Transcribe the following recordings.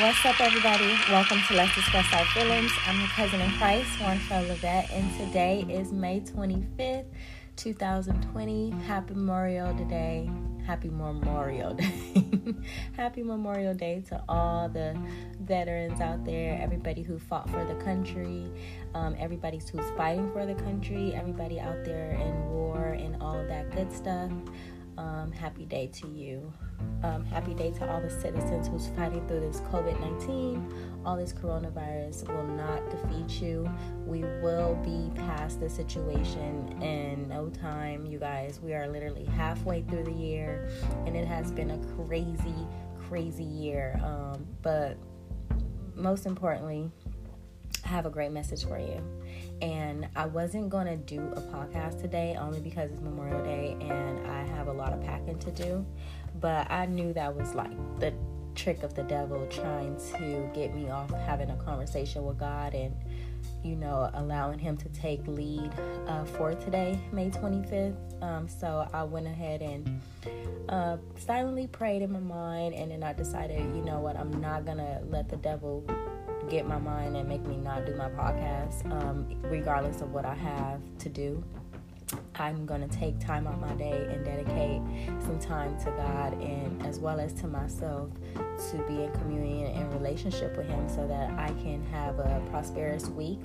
What's up, everybody? Welcome to Let's Discuss Our Feelings. I'm your cousin in Christ, Juan Levette, and today is May 25th, 2020. Happy Memorial Day. Happy Memorial Day. Happy Memorial Day to all the veterans out there, everybody who fought for the country, um, everybody who's fighting for the country, everybody out there in war and all that good stuff. Um, happy day to you. Um, happy day to all the citizens who's fighting through this COVID 19. All this coronavirus will not defeat you. We will be past the situation in no time, you guys. We are literally halfway through the year, and it has been a crazy, crazy year. Um, but most importantly, I have a great message for you. And I wasn't to do a podcast today only because it's Memorial Day and I have a lot of packing to do. But I knew that was like the trick of the devil trying to get me off having a conversation with God and, you know, allowing Him to take lead uh, for today, May 25th. Um, so I went ahead and uh, silently prayed in my mind, and then I decided, you know what, I'm not gonna let the devil get my mind and make me not do my podcast, um, regardless of what I have to do. I'm going to take time out my day and dedicate some time to God and as well as to myself to be in communion and relationship with Him so that I can have a prosperous week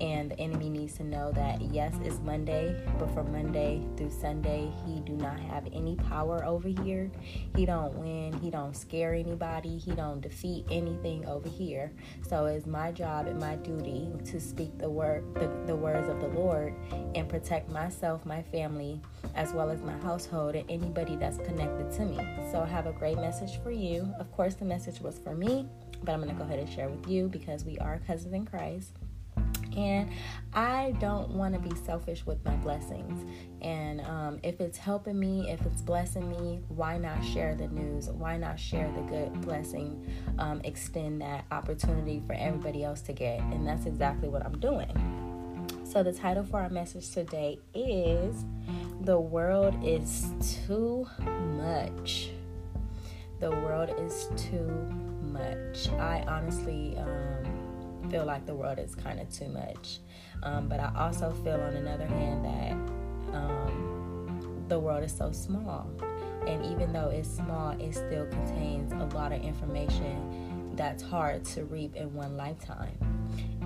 and the enemy needs to know that yes it's monday but from monday through sunday he do not have any power over here. He don't win. He don't scare anybody. He don't defeat anything over here. So it's my job and my duty to speak the word the, the words of the lord and protect myself my family as well as my household and anybody that's connected to me. So i have a great message for you. Of course the message was for me but i'm going to go ahead and share with you because we are cousins in christ and I don't want to be selfish with my blessings. And um, if it's helping me, if it's blessing me, why not share the news? Why not share the good blessing? Um, extend that opportunity for everybody else to get. And that's exactly what I'm doing. So, the title for our message today is The World is Too Much. The world is too much. I honestly. Um, feel like the world is kind of too much. Um, but I also feel, on another hand, that um, the world is so small. And even though it's small, it still contains a lot of information that's hard to reap in one lifetime.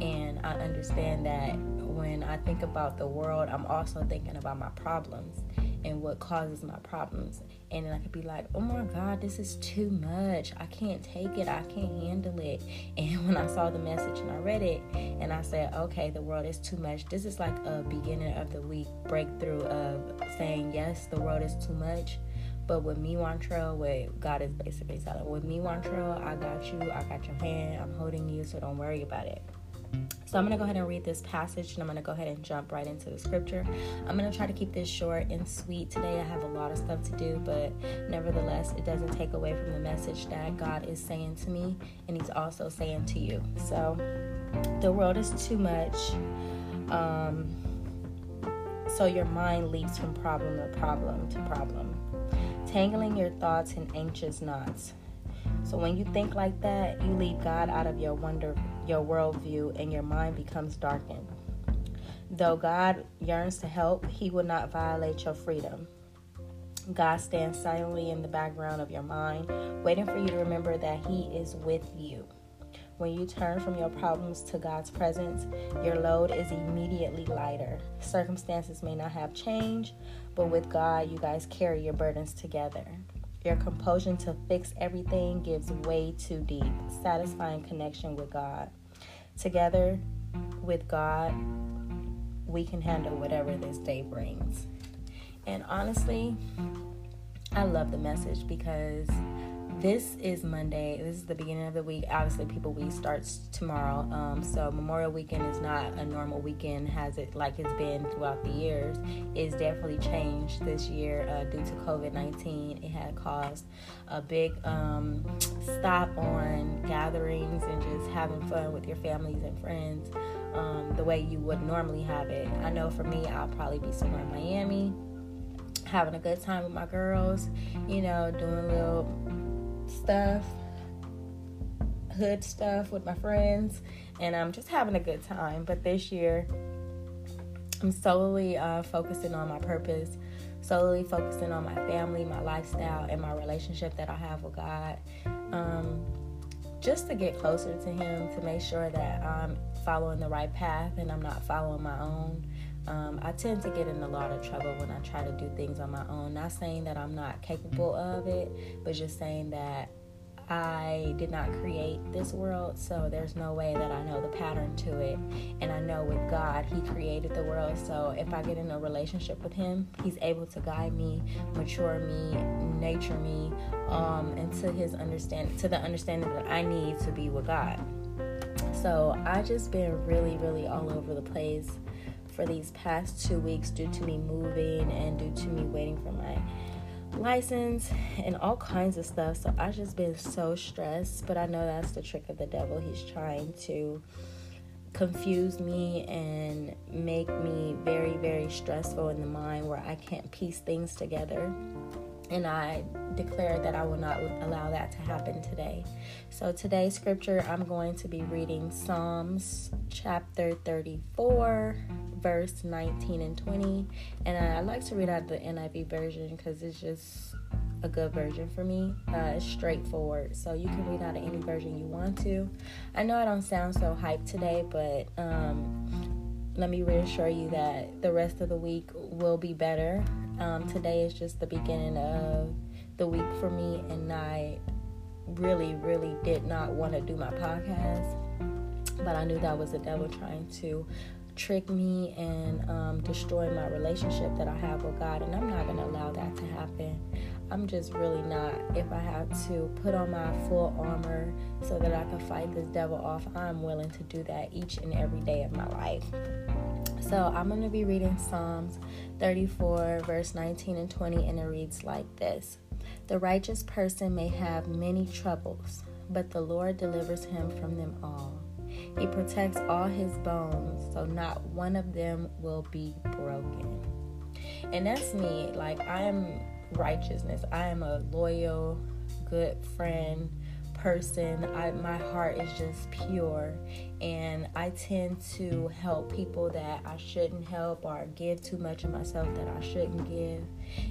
And I understand that when I think about the world, I'm also thinking about my problems and what causes my problems. And then I could be like, oh my God, this is too much. I can't take it. I can't handle it. And when I saw the message and I read it, and I said, okay, the world is too much. This is like a beginning of the week breakthrough of saying, yes, the world is too much. But with me, Wantrell, what God is basically telling, with me, Wantrell, I got you. I got your hand. I'm holding you, so don't worry about it. So I'm going to go ahead and read this passage and I'm going to go ahead and jump right into the scripture. I'm going to try to keep this short and sweet today. I have a lot of stuff to do, but nevertheless, it doesn't take away from the message that God is saying to me and He's also saying to you. So the world is too much. Um, so your mind leaps from problem to problem to problem, tangling your thoughts in anxious knots. So when you think like that, you leave God out of your wonder, your worldview, and your mind becomes darkened. Though God yearns to help, He will not violate your freedom. God stands silently in the background of your mind, waiting for you to remember that He is with you. When you turn from your problems to God's presence, your load is immediately lighter. Circumstances may not have changed, but with God, you guys carry your burdens together. Your compulsion to fix everything gives way too deep, satisfying connection with God. Together with God, we can handle whatever this day brings. And honestly, I love the message because this is Monday. This is the beginning of the week. Obviously, People Week starts tomorrow. Um, so Memorial Weekend is not a normal weekend, has it like it's been throughout the years. It's definitely changed this year uh, due to COVID nineteen. It had caused a big um, stop on gatherings and just having fun with your families and friends um, the way you would normally have it. I know for me, I'll probably be somewhere in Miami having a good time with my girls, you know, doing little stuff, hood stuff with my friends, and I'm just having a good time. But this year, I'm solely uh, focusing on my purpose, solely focusing on my family, my lifestyle, and my relationship that I have with God. Um, just to get closer to Him, to make sure that I'm following the right path and I'm not following my own. Um, I tend to get in a lot of trouble when I try to do things on my own. Not saying that I'm not capable of it, but just saying that I did not create this world, so there's no way that I know the pattern to it. And I know with God, He created the world. So if I get in a relationship with Him, He's able to guide me, mature me, nature me, um, into His understanding, to the understanding that I need to be with God. So I just been really, really all over the place for these past two weeks due to me moving and due to me waiting for my license and all kinds of stuff. So I've just been so stressed, but I know that's the trick of the devil. He's trying to confuse me and make me very very stressful in the mind where I can't piece things together. And I declare that I will not allow that to happen today. So, today's scripture, I'm going to be reading Psalms chapter 34, verse 19 and 20. And I like to read out the NIV version because it's just a good version for me. Uh, it's straightforward, so you can read out of any version you want to. I know I don't sound so hyped today, but um, let me reassure you that the rest of the week will be better. Um, today is just the beginning of the week for me, and I really, really did not want to do my podcast, but I knew that was the devil trying to trick me and um, destroy my relationship that I have with God, and I'm not going to allow that to happen. I'm just really not. If I have to put on my full armor so that I can fight this devil off, I'm willing to do that each and every day of my life. So I'm going to be reading Psalms 34, verse 19 and 20, and it reads like this The righteous person may have many troubles, but the Lord delivers him from them all. He protects all his bones, so not one of them will be broken. And that's me. Like, I am righteousness. I am a loyal, good friend person. I, my heart is just pure, and I tend to help people that I shouldn't help or give too much of myself that I shouldn't give.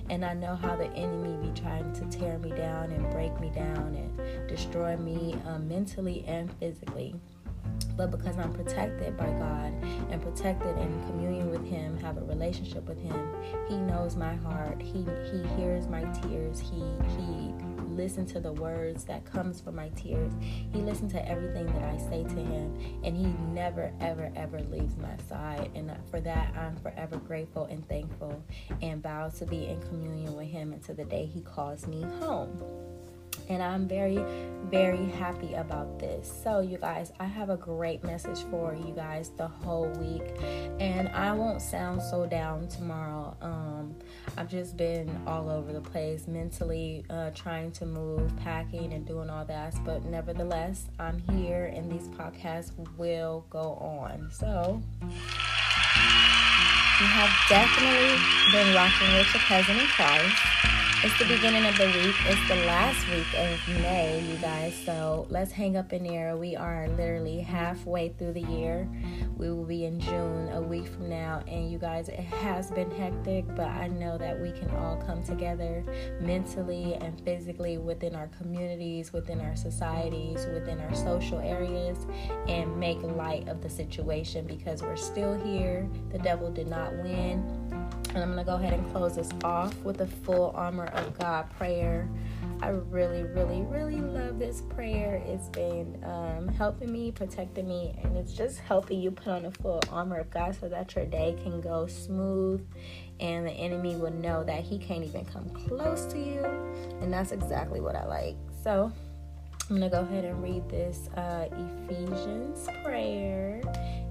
And I know how the enemy be trying to tear me down and break me down and destroy me um, mentally and physically but because I'm protected by God and protected in communion with Him, have a relationship with Him, He knows my heart. He He hears my tears. He He listens to the words that comes from my tears. He listens to everything that I say to Him, and He never, ever, ever leaves my side. And for that, I'm forever grateful and thankful, and vow to be in communion with Him until the day He calls me home and I'm very, very happy about this. So, you guys, I have a great message for you guys the whole week, and I won't sound so down tomorrow. Um, I've just been all over the place mentally, uh, trying to move, packing, and doing all that, but nevertheless, I'm here, and these podcasts will go on. So, you have definitely been rocking with your cousin in Christ. It's the beginning of the week. It's the last week of May, you guys. So let's hang up in there. We are literally halfway through the year. We will be in June a week from now. And you guys, it has been hectic, but I know that we can all come together mentally and physically within our communities, within our societies, within our social areas, and make light of the situation because we're still here. The devil did not win and I'm going to go ahead and close this off with the full armor of God prayer. I really, really, really love this prayer. It's been um, helping me, protecting me, and it's just helping you put on the full armor of God so that your day can go smooth and the enemy will know that he can't even come close to you. And that's exactly what I like. So I'm going to go ahead and read this uh, Ephesians prayer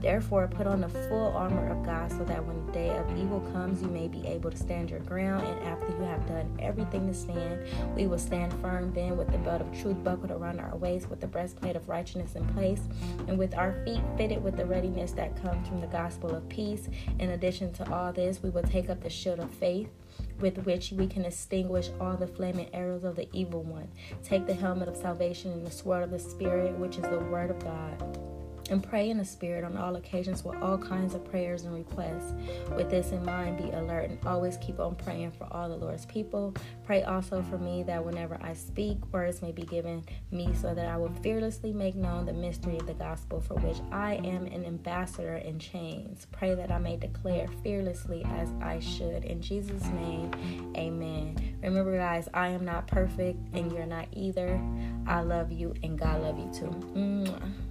Therefore, put on the full armor of God so that when the day of evil comes, you may be able to stand your ground. And after you have done everything to stand, we will stand firm then with the belt of truth buckled around our waist, with the breastplate of righteousness in place, and with our feet fitted with the readiness that comes from the gospel of peace. In addition to all this, we will take up the shield of faith with which we can extinguish all the flaming arrows of the evil one. Take the helmet of salvation and the sword of the Spirit, which is the word of God and pray in the Spirit on all occasions with all kinds of prayers and requests. With this in mind, be alert and always keep on praying for all the Lord's people. Pray also for me that whenever I speak, words may be given me so that I will fearlessly make known the mystery of the gospel for which I am an ambassador in chains. Pray that I may declare fearlessly as I should. In Jesus' name, amen. Remember, guys, I am not perfect and you're not either. I love you and God love you too. Mwah.